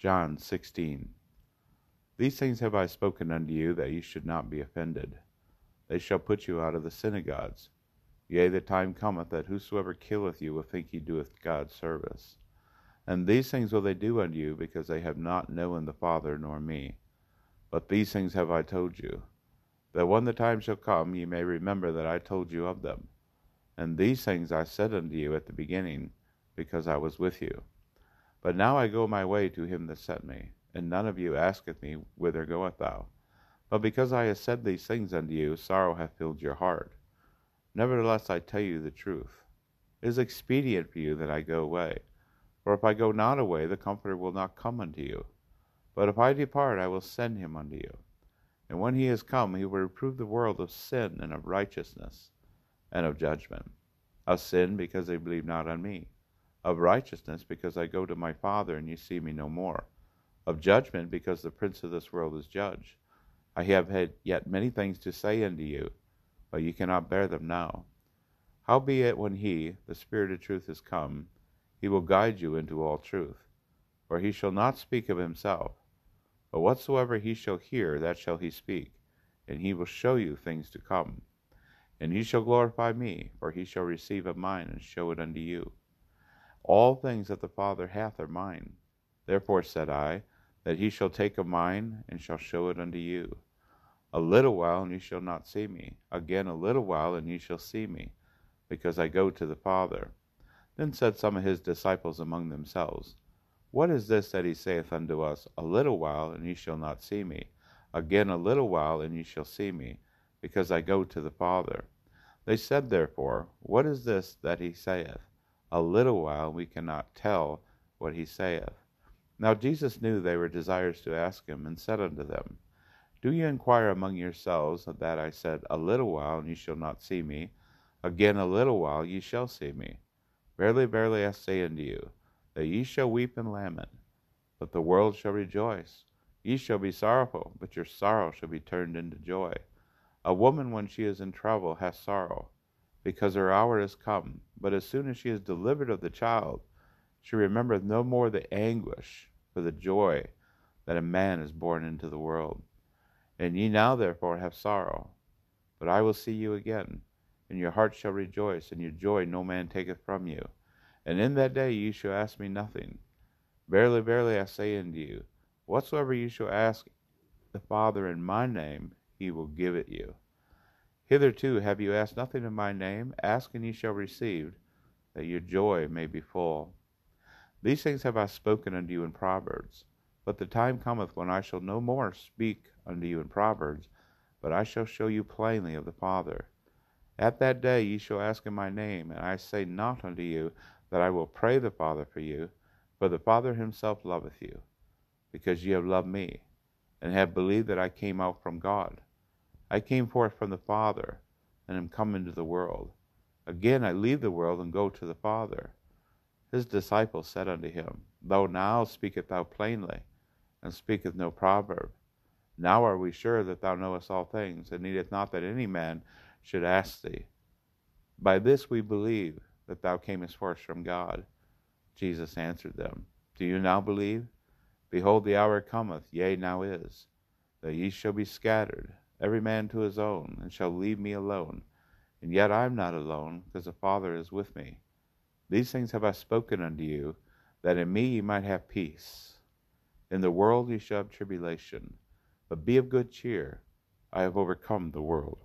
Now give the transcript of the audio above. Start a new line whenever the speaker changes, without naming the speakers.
John 16. These things have I spoken unto you, that ye should not be offended. They shall put you out of the synagogues. Yea, the time cometh that whosoever killeth you will think he doeth God service. And these things will they do unto you, because they have not known the Father nor me. But these things have I told you, that when the time shall come, ye may remember that I told you of them. And these things I said unto you at the beginning, because I was with you. But now I go my way to him that sent me, and none of you asketh me, Whither goeth thou? But because I have said these things unto you, sorrow hath filled your heart. Nevertheless, I tell you the truth. It is expedient for you that I go away. For if I go not away, the Comforter will not come unto you. But if I depart, I will send him unto you. And when he is come, he will reprove the world of sin and of righteousness and of judgment. Of sin, because they believe not on me of righteousness, because I go to my Father, and you see me no more, of judgment, because the prince of this world is judged. I have had yet many things to say unto you, but you cannot bear them now. Howbeit, when he, the Spirit of truth, is come, he will guide you into all truth. For he shall not speak of himself, but whatsoever he shall hear, that shall he speak, and he will show you things to come. And he shall glorify me, for he shall receive of mine and show it unto you. All things that the Father hath are mine. Therefore said I, that he shall take of mine, and shall show it unto you. A little while, and ye shall not see me. Again a little while, and ye shall see me, because I go to the Father. Then said some of his disciples among themselves, What is this that he saith unto us, A little while, and ye shall not see me? Again a little while, and ye shall see me, because I go to the Father. They said therefore, What is this that he saith? A little while we cannot tell what he saith. Now Jesus knew they were desirous to ask him, and said unto them, Do ye inquire among yourselves that I said, A little while, and ye shall not see me? Again, a little while, ye shall see me. Verily, verily, I say unto you, that ye shall weep and lament, but the world shall rejoice. Ye shall be sorrowful, but your sorrow shall be turned into joy. A woman, when she is in trouble, hath sorrow because her hour is come. But as soon as she is delivered of the child, she remembereth no more the anguish for the joy that a man is born into the world. And ye now therefore have sorrow, but I will see you again, and your heart shall rejoice, and your joy no man taketh from you. And in that day ye shall ask me nothing. Verily, verily, I say unto you, whatsoever ye shall ask the Father in my name, he will give it you. Hitherto have you asked nothing in my name. Ask, and ye shall receive, that your joy may be full. These things have I spoken unto you in Proverbs. But the time cometh when I shall no more speak unto you in Proverbs, but I shall show you plainly of the Father. At that day ye shall ask in my name, and I say not unto you that I will pray the Father for you, for the Father himself loveth you, because ye have loved me, and have believed that I came out from God. I came forth from the Father, and am come into the world. Again I leave the world and go to the Father. His disciples said unto him, Thou now speakest thou plainly, and speakest no proverb. Now are we sure that thou knowest all things, and needeth not that any man should ask thee. By this we believe that thou camest forth from God. Jesus answered them, Do you now believe? Behold, the hour cometh, yea, now is, that ye shall be scattered every man to his own, and shall leave me alone. And yet I am not alone, because the Father is with me. These things have I spoken unto you, that in me ye might have peace. In the world ye shall have tribulation, but be of good cheer. I have overcome the world.